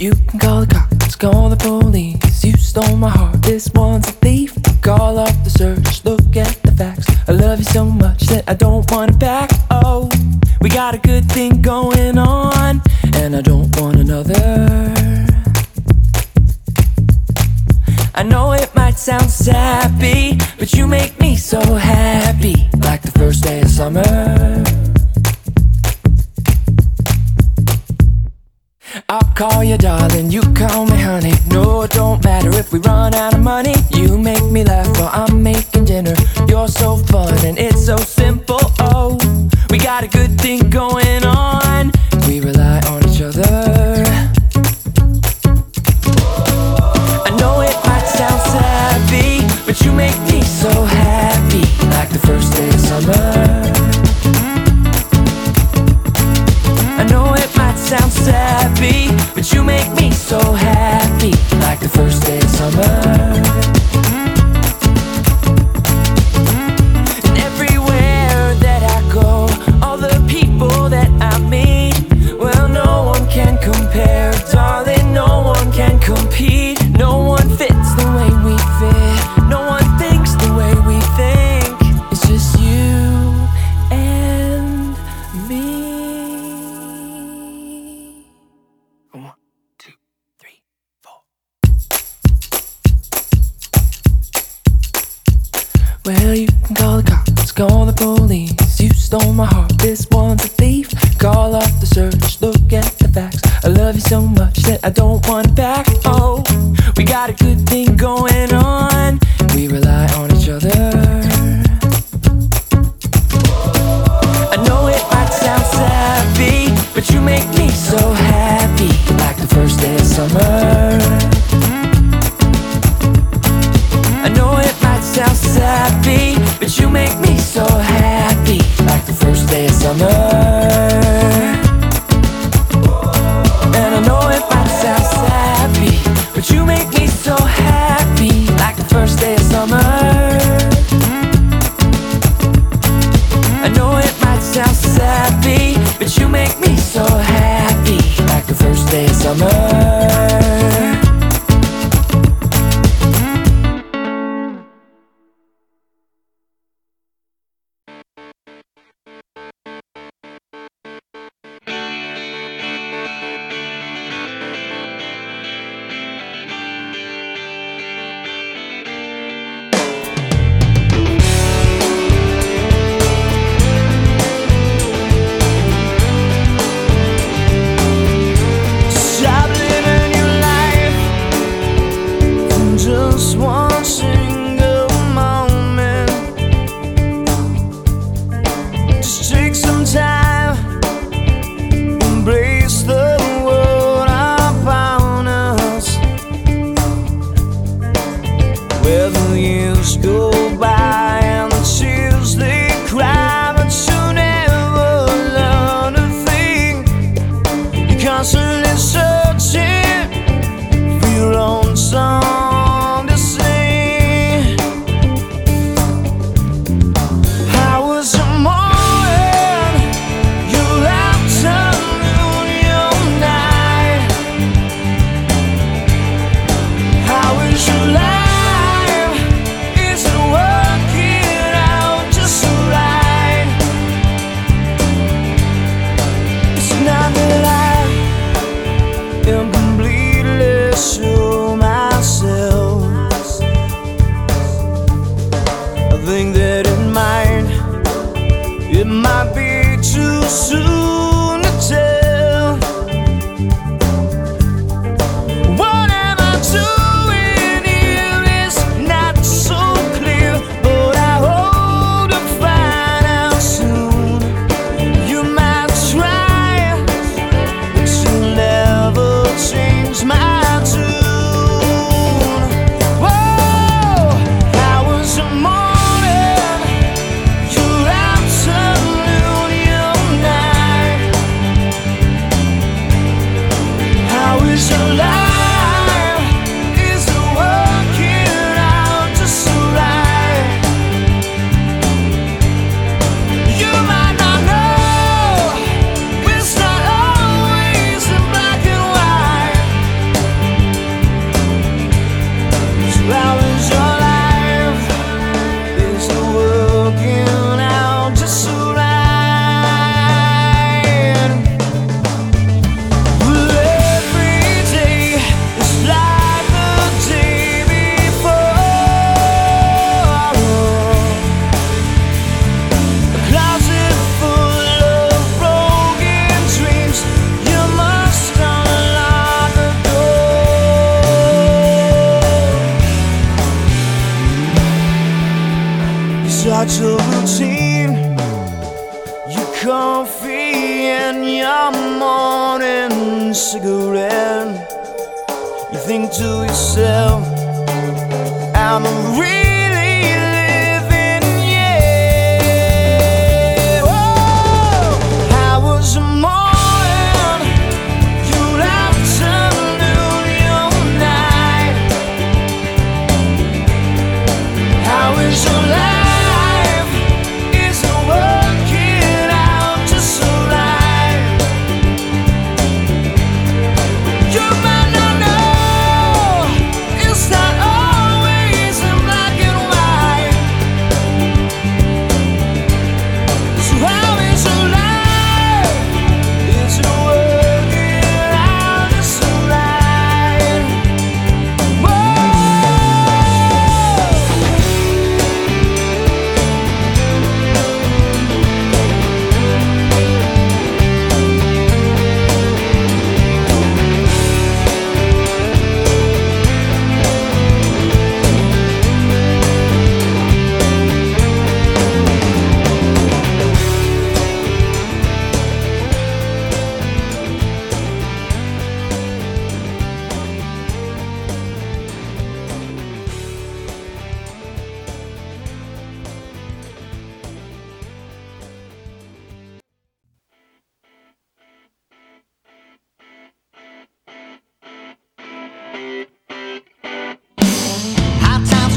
You can call the cops, call the police. You stole my heart, this one's a thief. Call up the search, look at the facts. I love you so much that I don't want it back. Oh, we got a good thing going on, and I don't want another. I know it might sound sappy, but you make me so happy, like the first day of summer. Call you darling, you call me honey. No, it don't matter if we run out of money. You make me laugh while I'm making dinner. You're so fun and it's so simple. Oh, we got a good thing going on. We rely on each other. I know it might sound sappy, but you make me so happy, like the first day of summer. First day of summer. I love you so much that I don't want back. Oh, we got a good thing going on. We rely on each other. I know it might sound sappy, but you make me so happy, like the first day of summer. I first summer.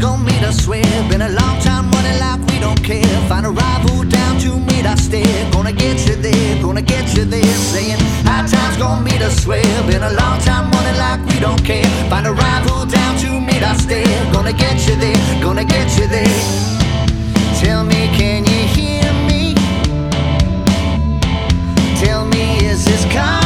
gonna meet us where. Been a long time running like we don't care. Find a rival down to meet us there. Gonna get you there, gonna get you there. Saying high times gonna meet us where. Been a long time running like we don't care. Find a rival down to meet us there. Gonna get you there, gonna get you there. Tell me, can you hear me? Tell me, is this coming?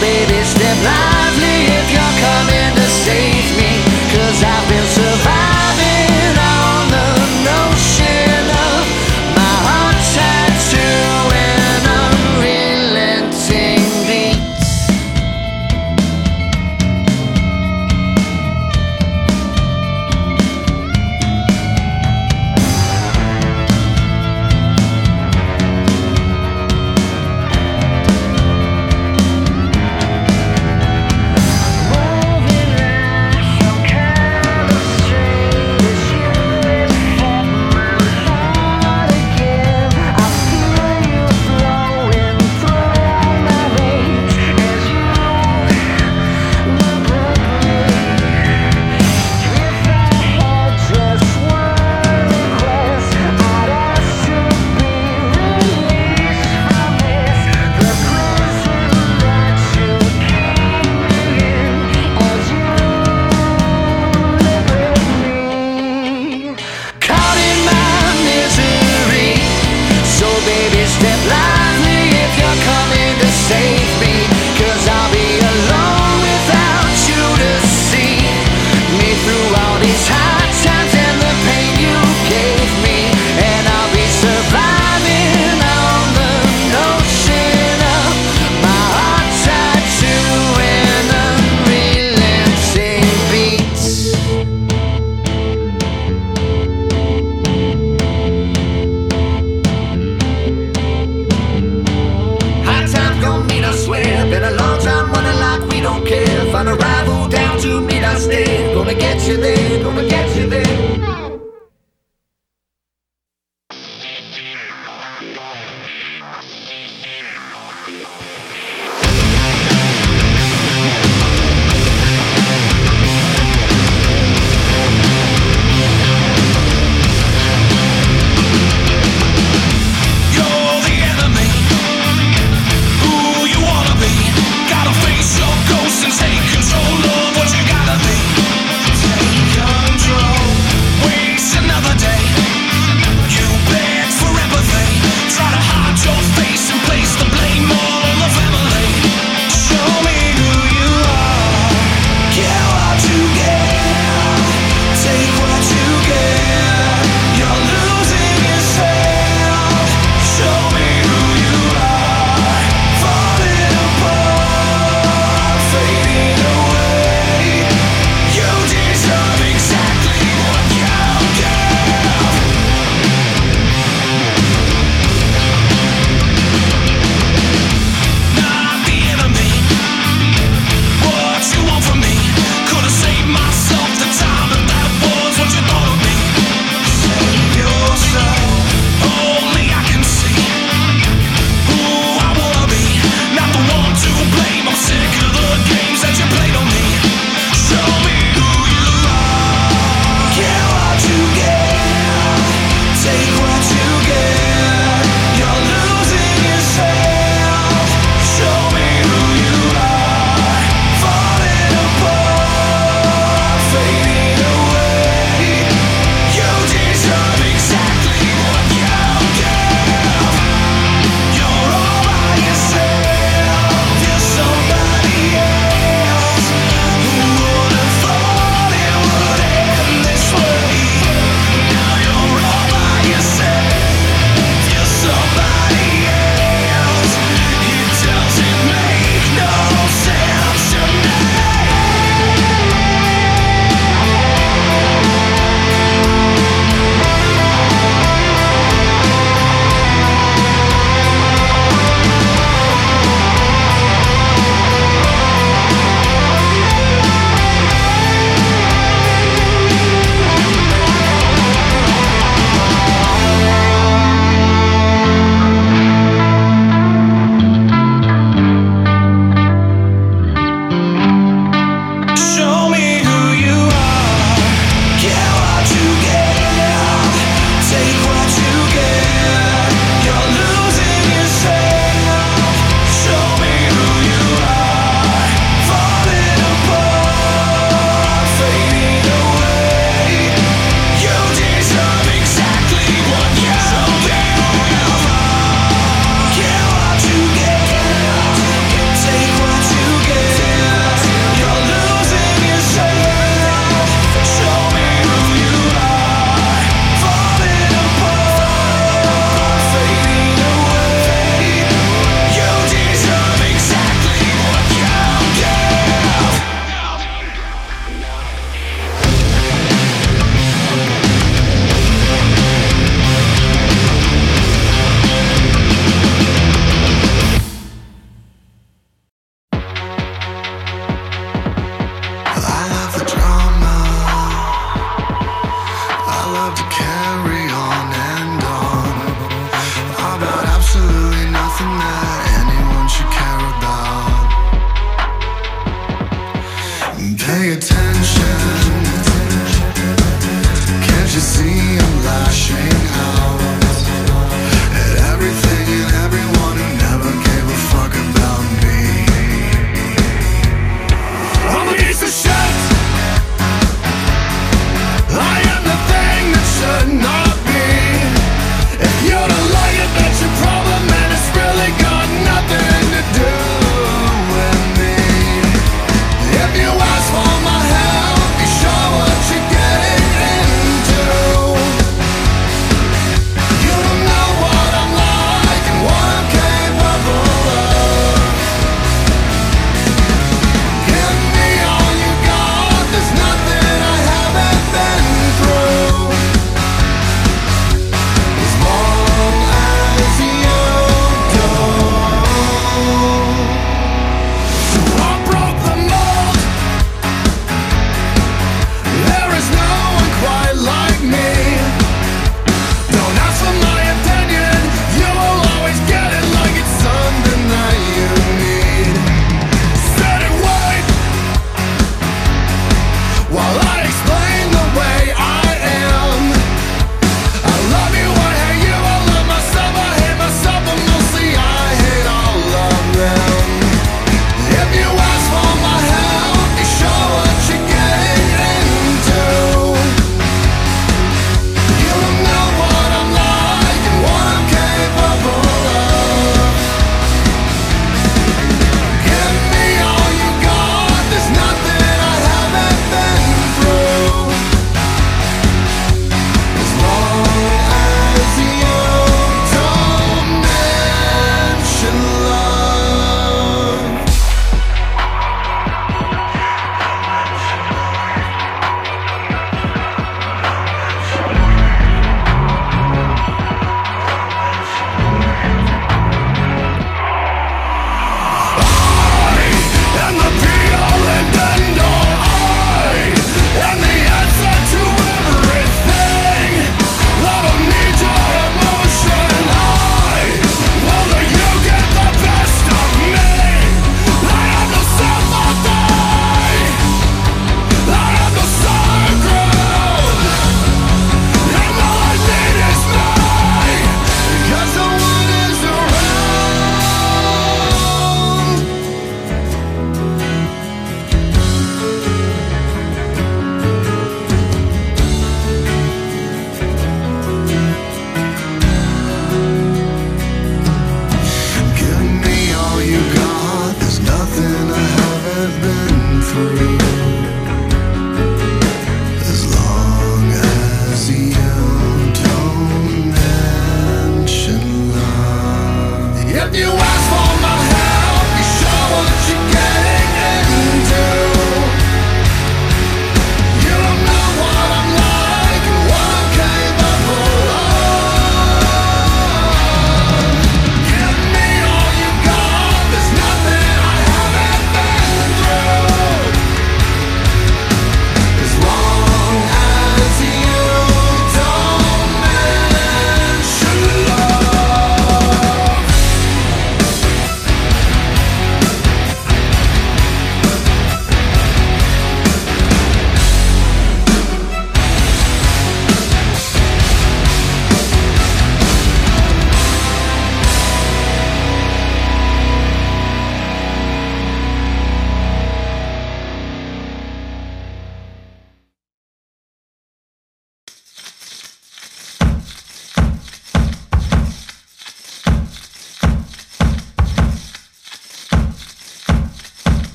baby, step lively if you're coming.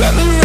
Let me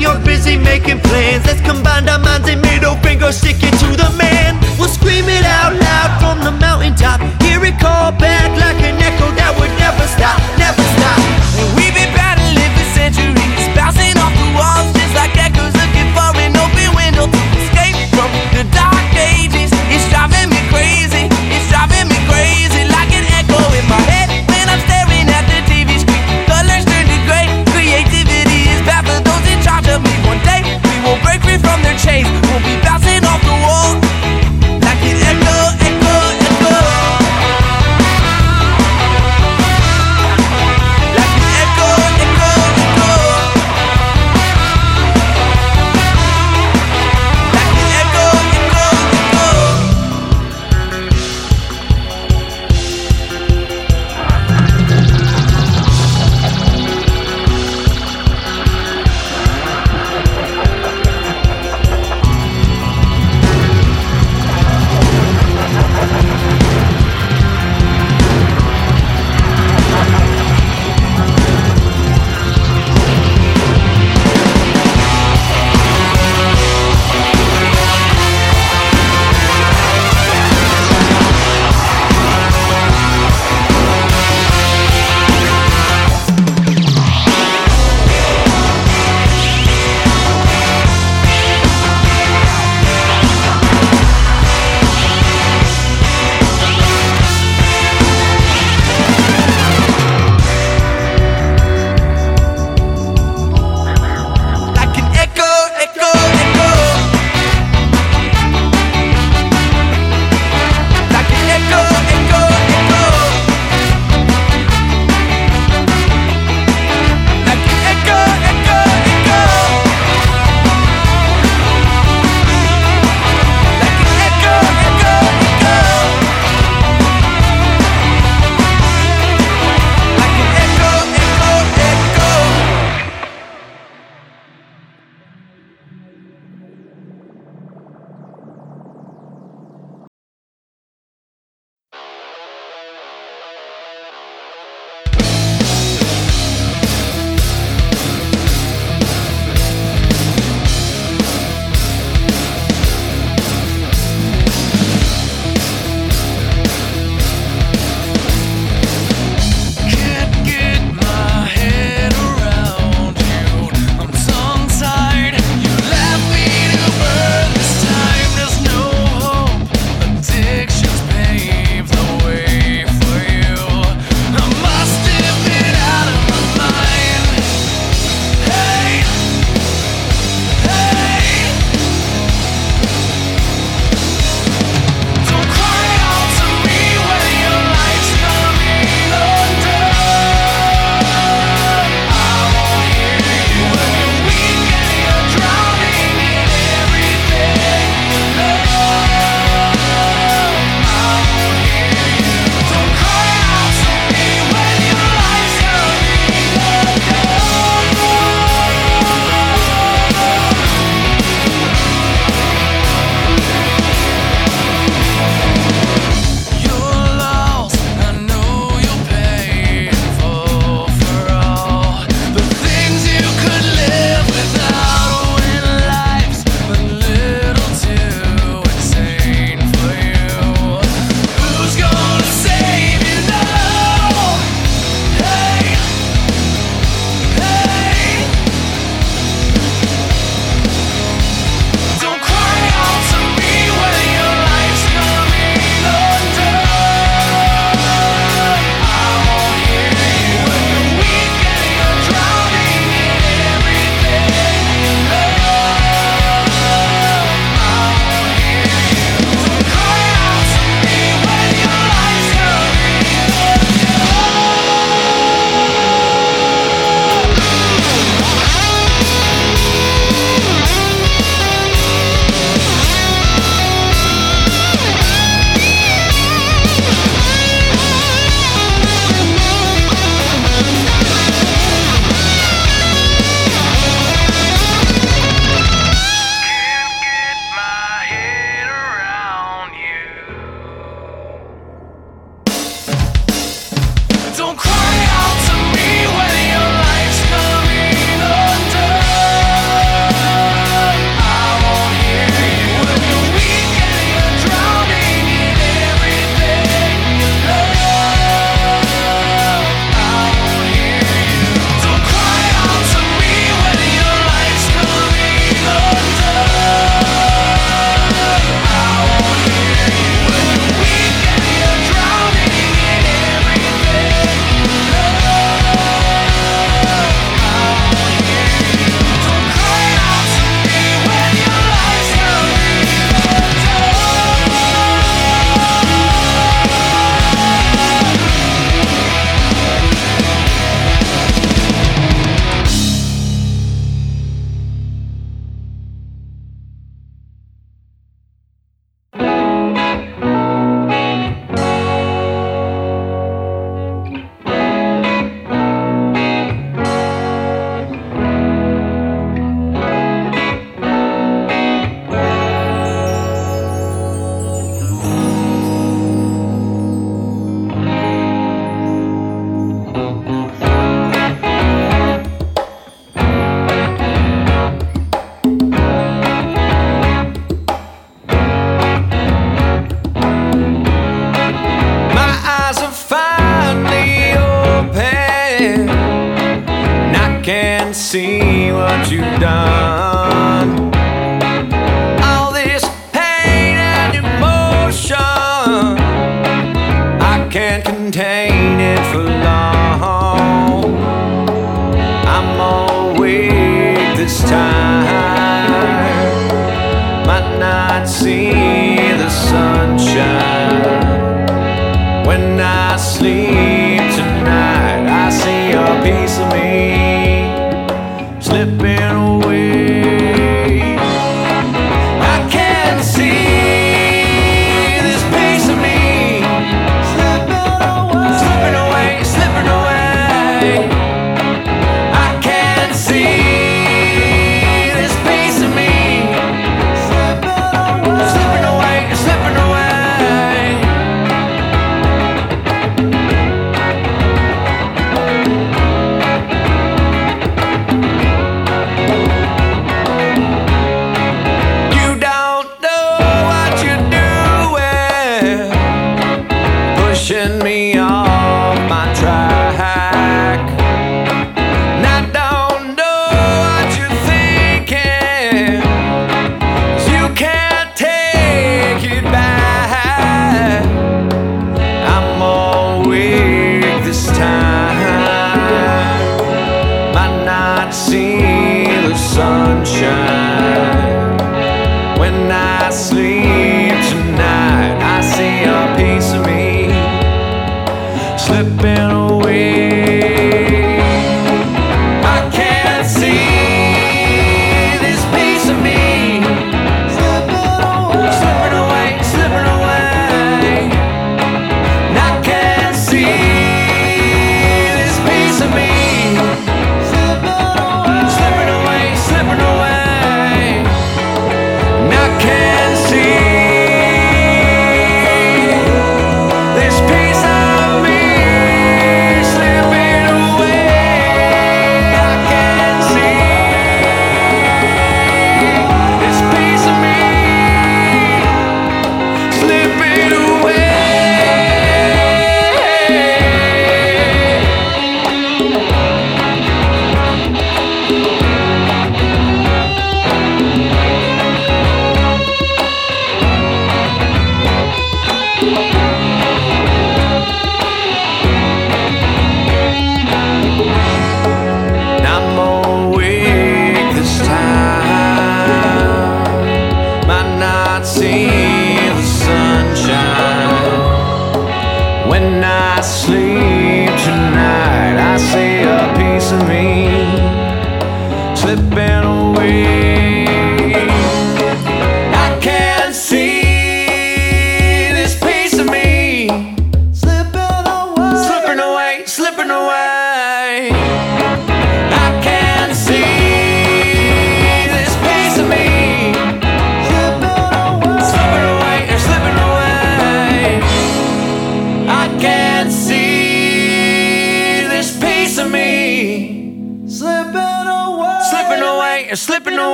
you're busy making plans. Let's combine our minds and middle finger, stick it to the man. We'll scream it out loud from the mountaintop. Hear it call back like an echo that would never stop, never stop. We've been for centuries, bouncing off the walls just like echoes looking for an open window to escape from the dark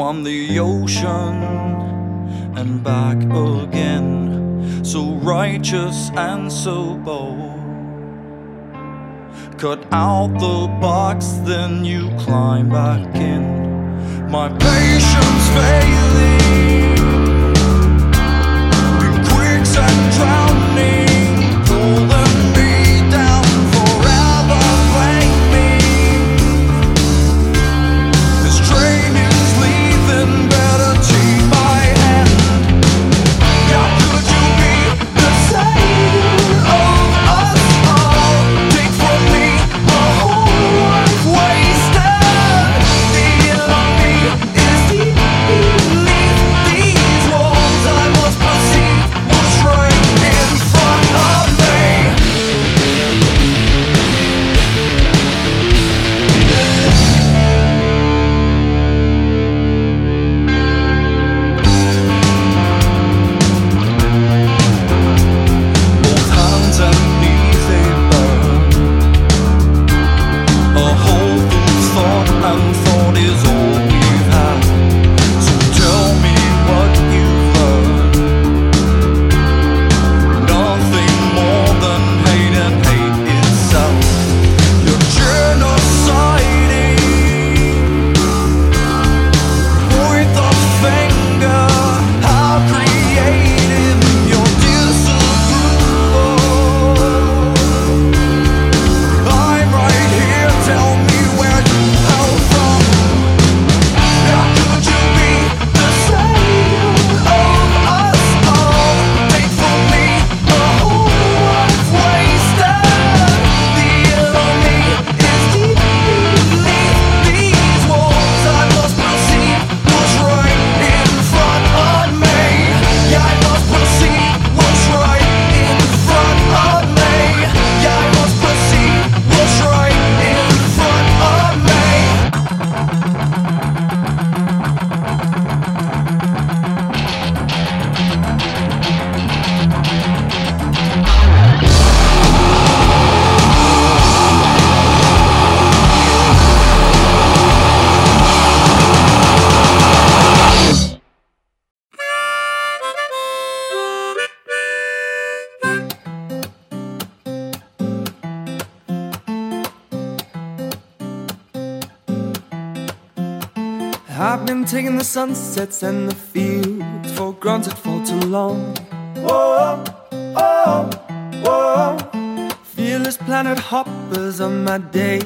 swam the ocean and back again, so righteous and so bold. Cut out the box, then you climb back in. My patience failing, quicksand drowning. Taking the sunsets and the fields for granted for too long. Whoa, oh, whoa. Fearless planet hoppers on my day.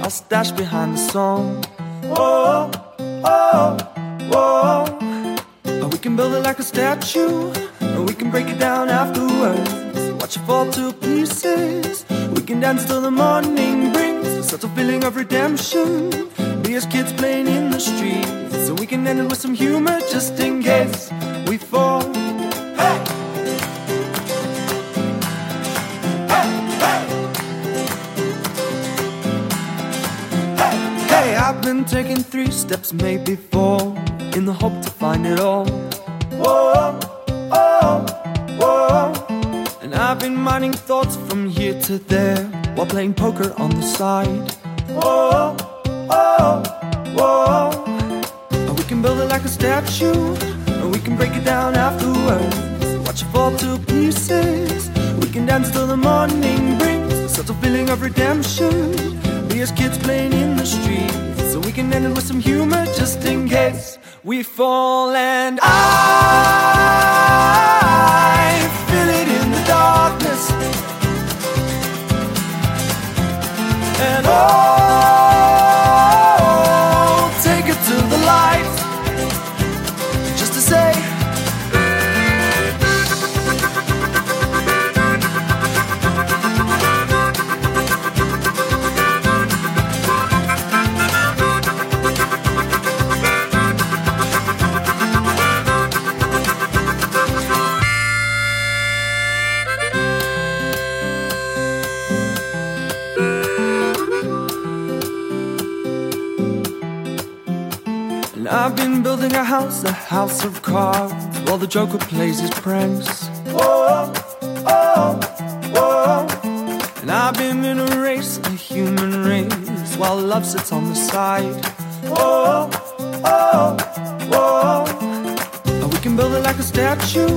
I'll stash behind the song. Oh, oh whoa. Or we can build it like a statue, or we can break it down afterwards. Watch it fall to pieces. We can dance till the morning brings a subtle feeling of redemption. We as kids playing in the we can end it with some humor just in case we fall. Hey! Hey, hey. I've been taking three steps, maybe four, in the hope to find it all. Whoa, oh, whoa. And I've been mining thoughts from here to there while playing poker on the side. Whoa, oh, whoa. Like a statue, and we can break it down afterwards. Watch it fall to pieces. We can dance till the morning brings a subtle feeling of redemption. Be as kids playing in the streets, so we can end it with some humor just in case we fall. And I house, of cards, while the Joker plays his pranks. Whoa, oh, whoa. And I've been in a race, a human race, while love sits on the side. Whoa, oh, whoa. And we can build it like a statue,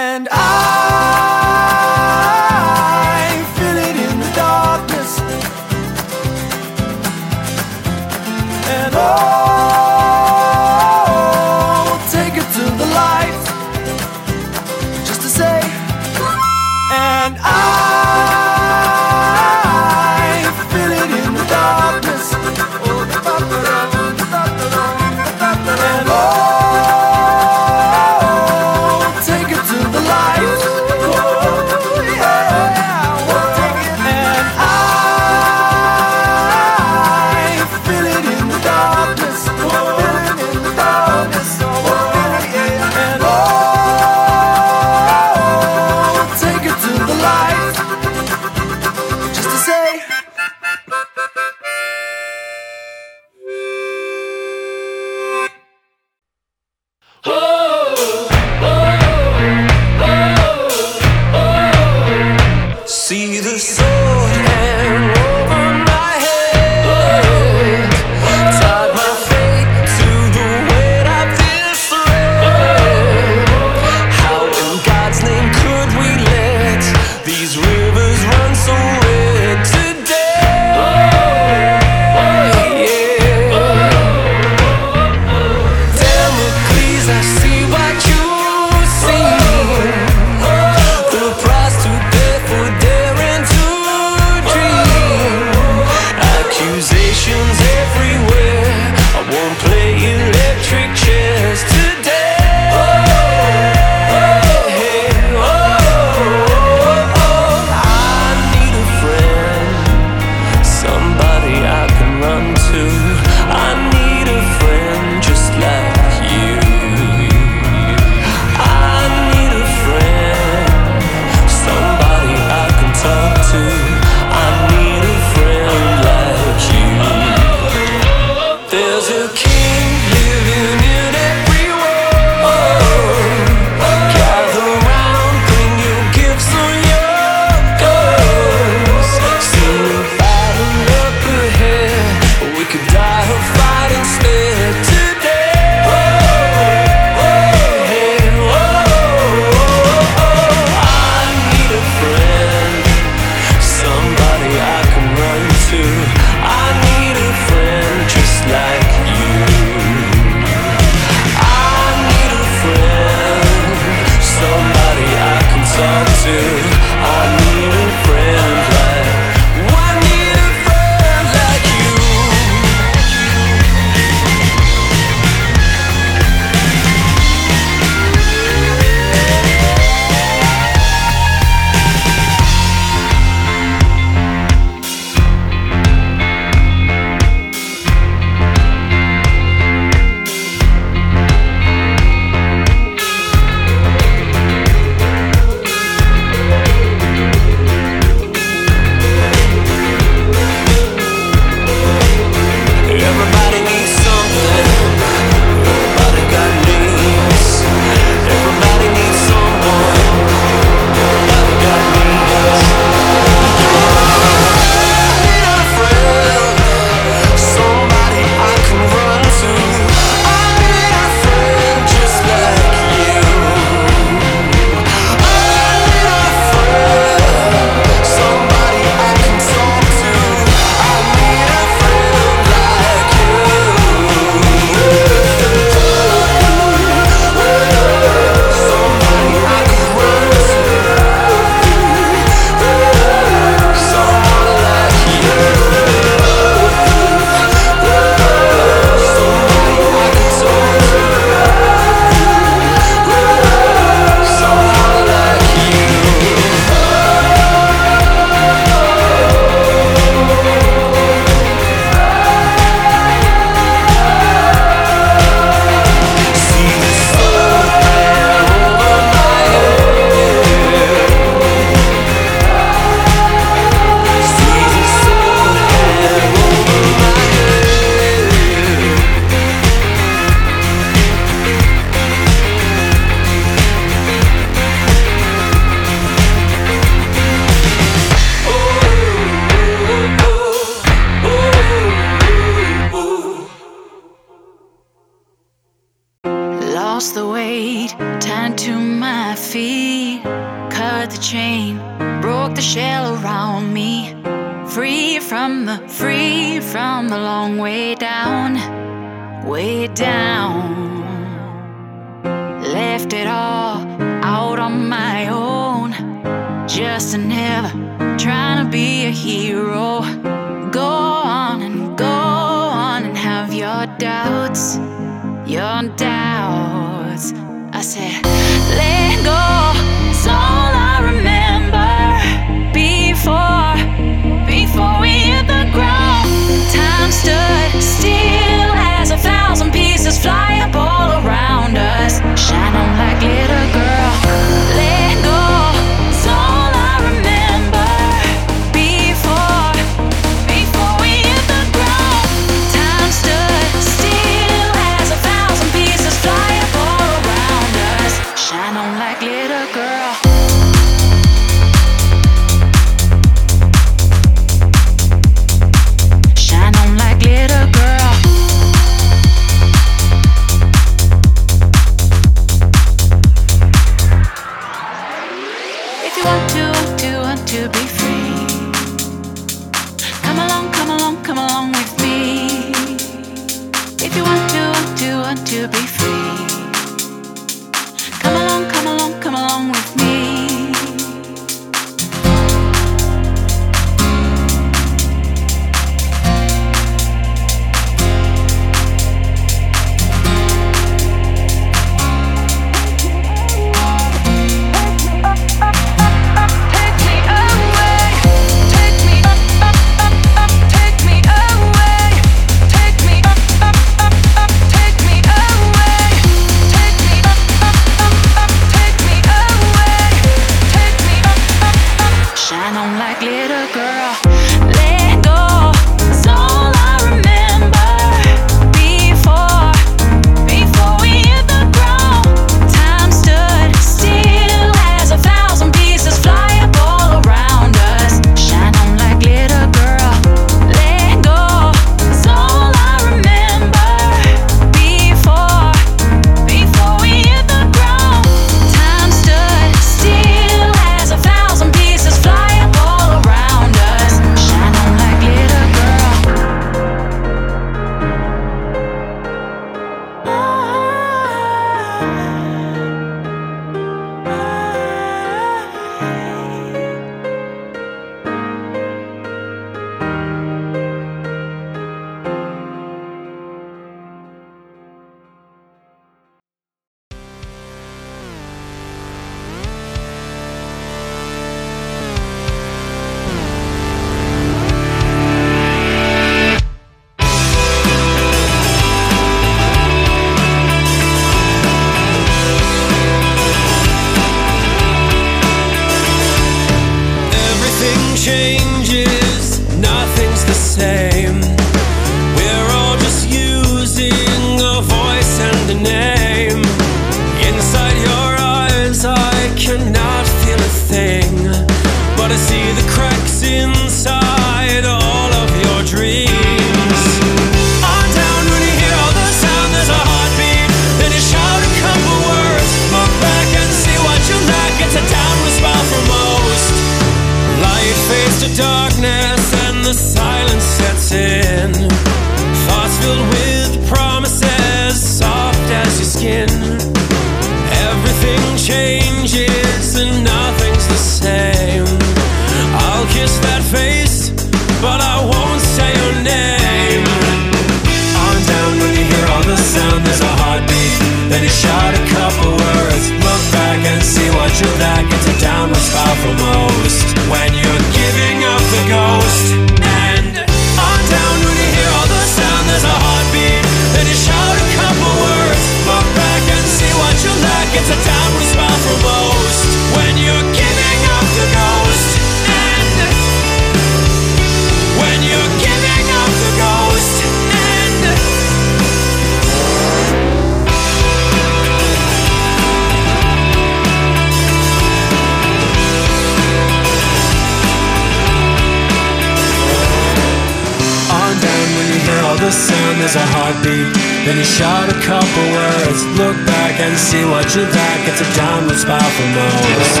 the sound, there's a heartbeat. Then you shout a couple words. Look back and see what you lack. It's a downward spiral for most.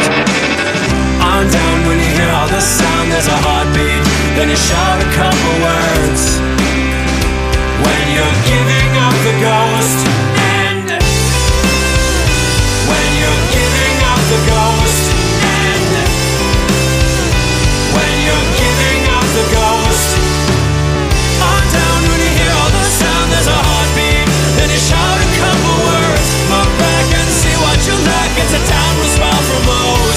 On down when you hear all the sound, there's a heartbeat. Then you shout a couple words. When you're giving up the ghost. gets a timeless smile from old.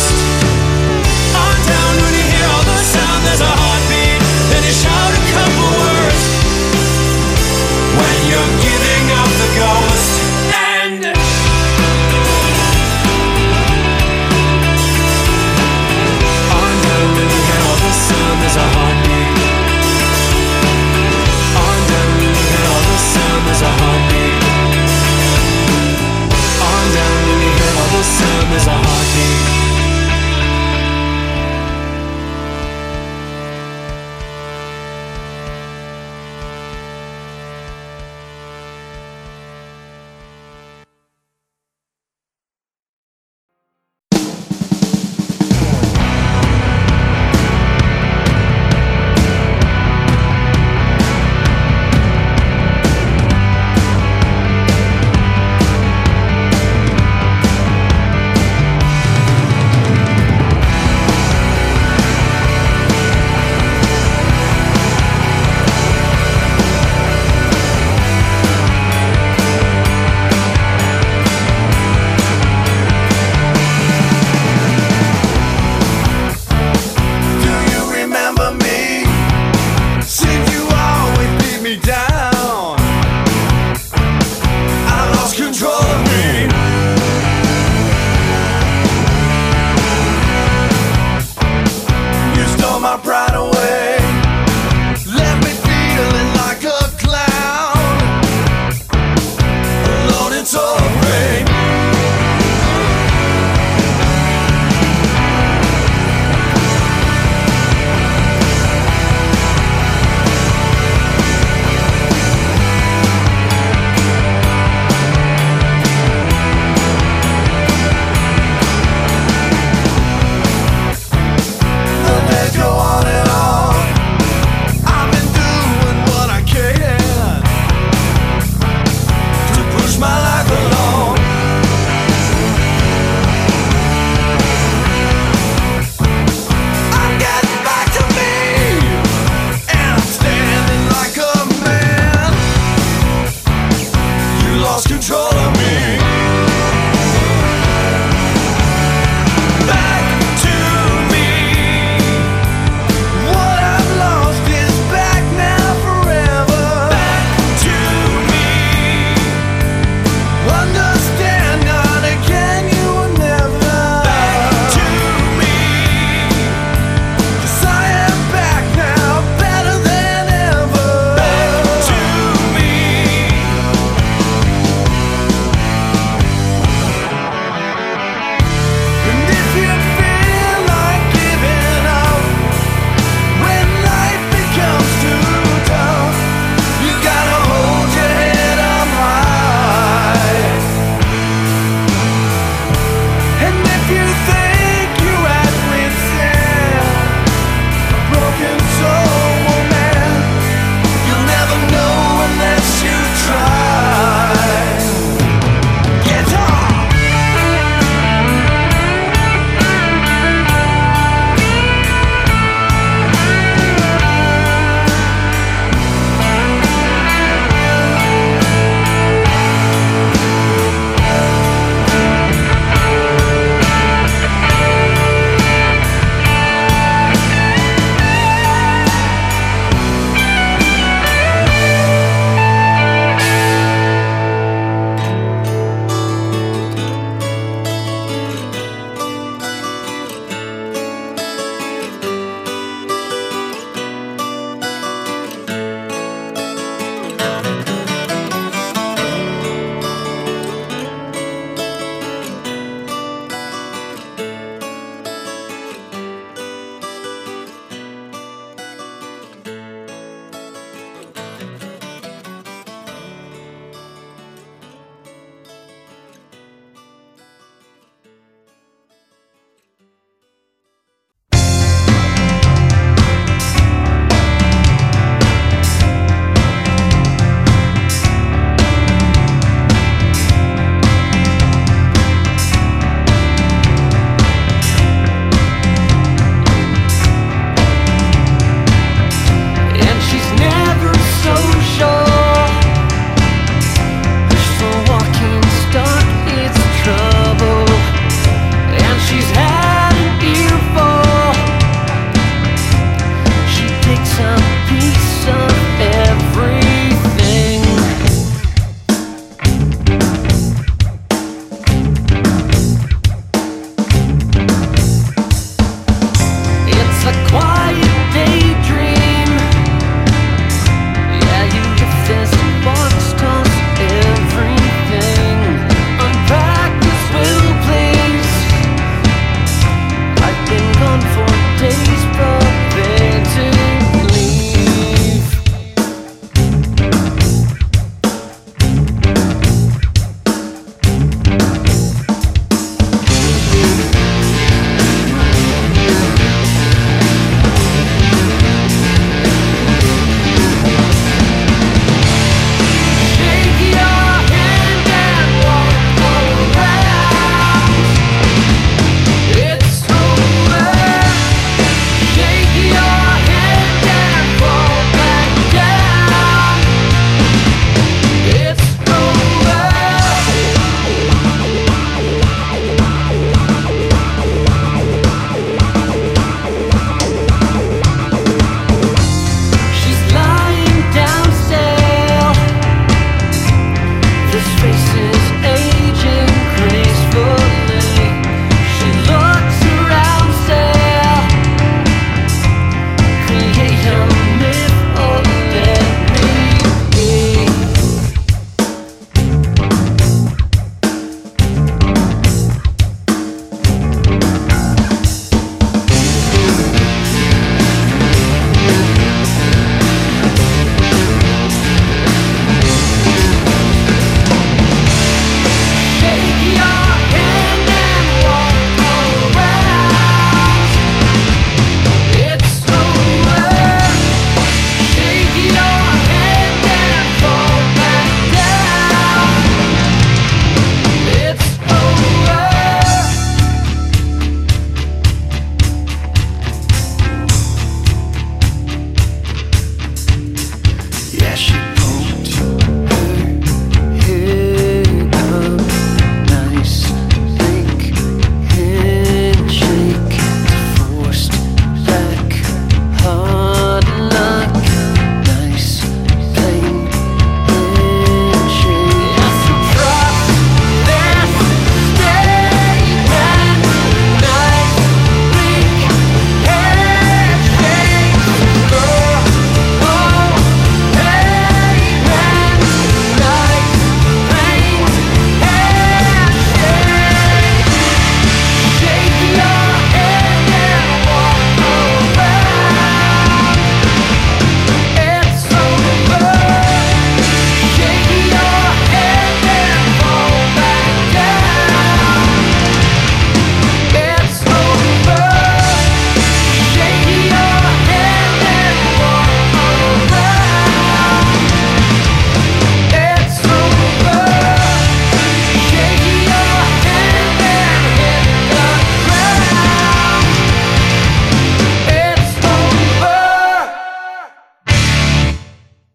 Summer's a heartbeat